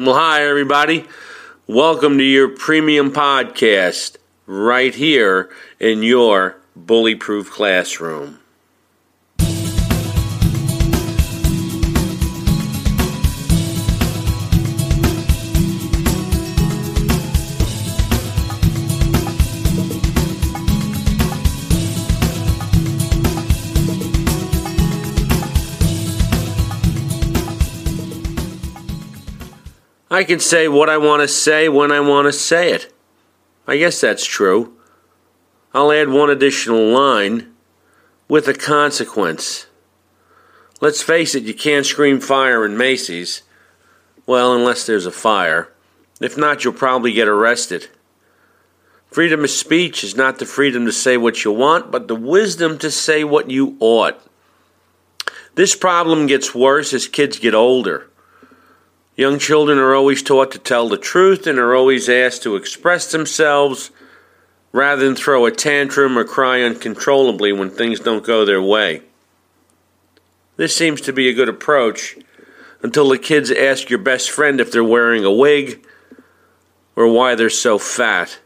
Well, hi, everybody. Welcome to your premium podcast right here in your bullyproof classroom. I can say what I want to say when I want to say it. I guess that's true. I'll add one additional line with a consequence. Let's face it, you can't scream fire in Macy's. Well, unless there's a fire. If not, you'll probably get arrested. Freedom of speech is not the freedom to say what you want, but the wisdom to say what you ought. This problem gets worse as kids get older. Young children are always taught to tell the truth and are always asked to express themselves rather than throw a tantrum or cry uncontrollably when things don't go their way. This seems to be a good approach until the kids ask your best friend if they're wearing a wig or why they're so fat.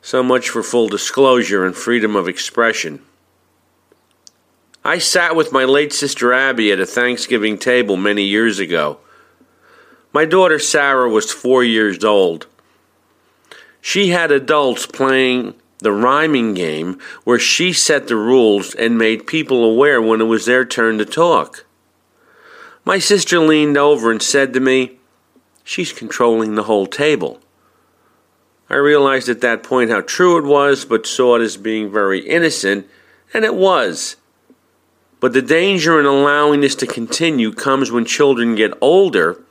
So much for full disclosure and freedom of expression. I sat with my late sister Abby at a Thanksgiving table many years ago. My daughter Sarah was four years old. She had adults playing the rhyming game where she set the rules and made people aware when it was their turn to talk. My sister leaned over and said to me, She's controlling the whole table. I realized at that point how true it was, but saw it as being very innocent, and it was. But the danger in allowing this to continue comes when children get older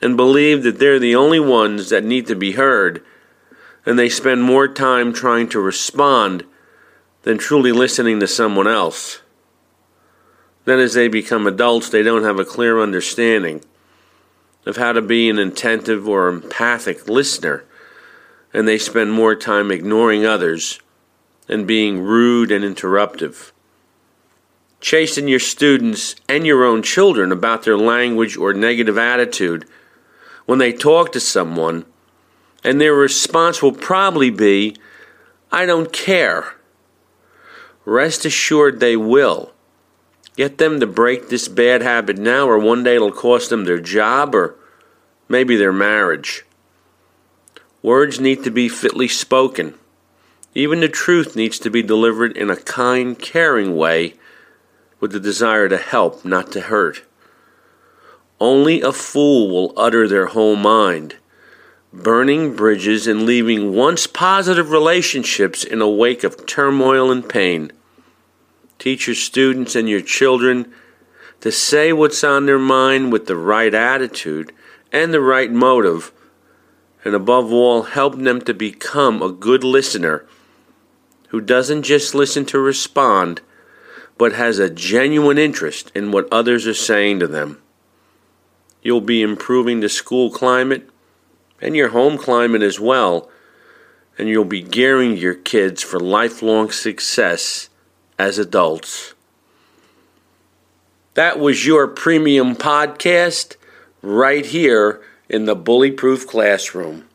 and believe that they're the only ones that need to be heard, and they spend more time trying to respond than truly listening to someone else. Then, as they become adults, they don't have a clear understanding of how to be an attentive or empathic listener, and they spend more time ignoring others and being rude and interruptive. Chasing your students and your own children about their language or negative attitude when they talk to someone, and their response will probably be, I don't care. Rest assured they will. Get them to break this bad habit now, or one day it'll cost them their job or maybe their marriage. Words need to be fitly spoken. Even the truth needs to be delivered in a kind, caring way with the desire to help, not to hurt. Only a fool will utter their whole mind, burning bridges and leaving once positive relationships in a wake of turmoil and pain. Teach your students and your children to say what's on their mind with the right attitude and the right motive, and above all, help them to become a good listener who doesn't just listen to respond, but has a genuine interest in what others are saying to them you'll be improving the school climate and your home climate as well, and you'll be gearing your kids for lifelong success as adults. That was your premium podcast right here in the Bullyproof Classroom.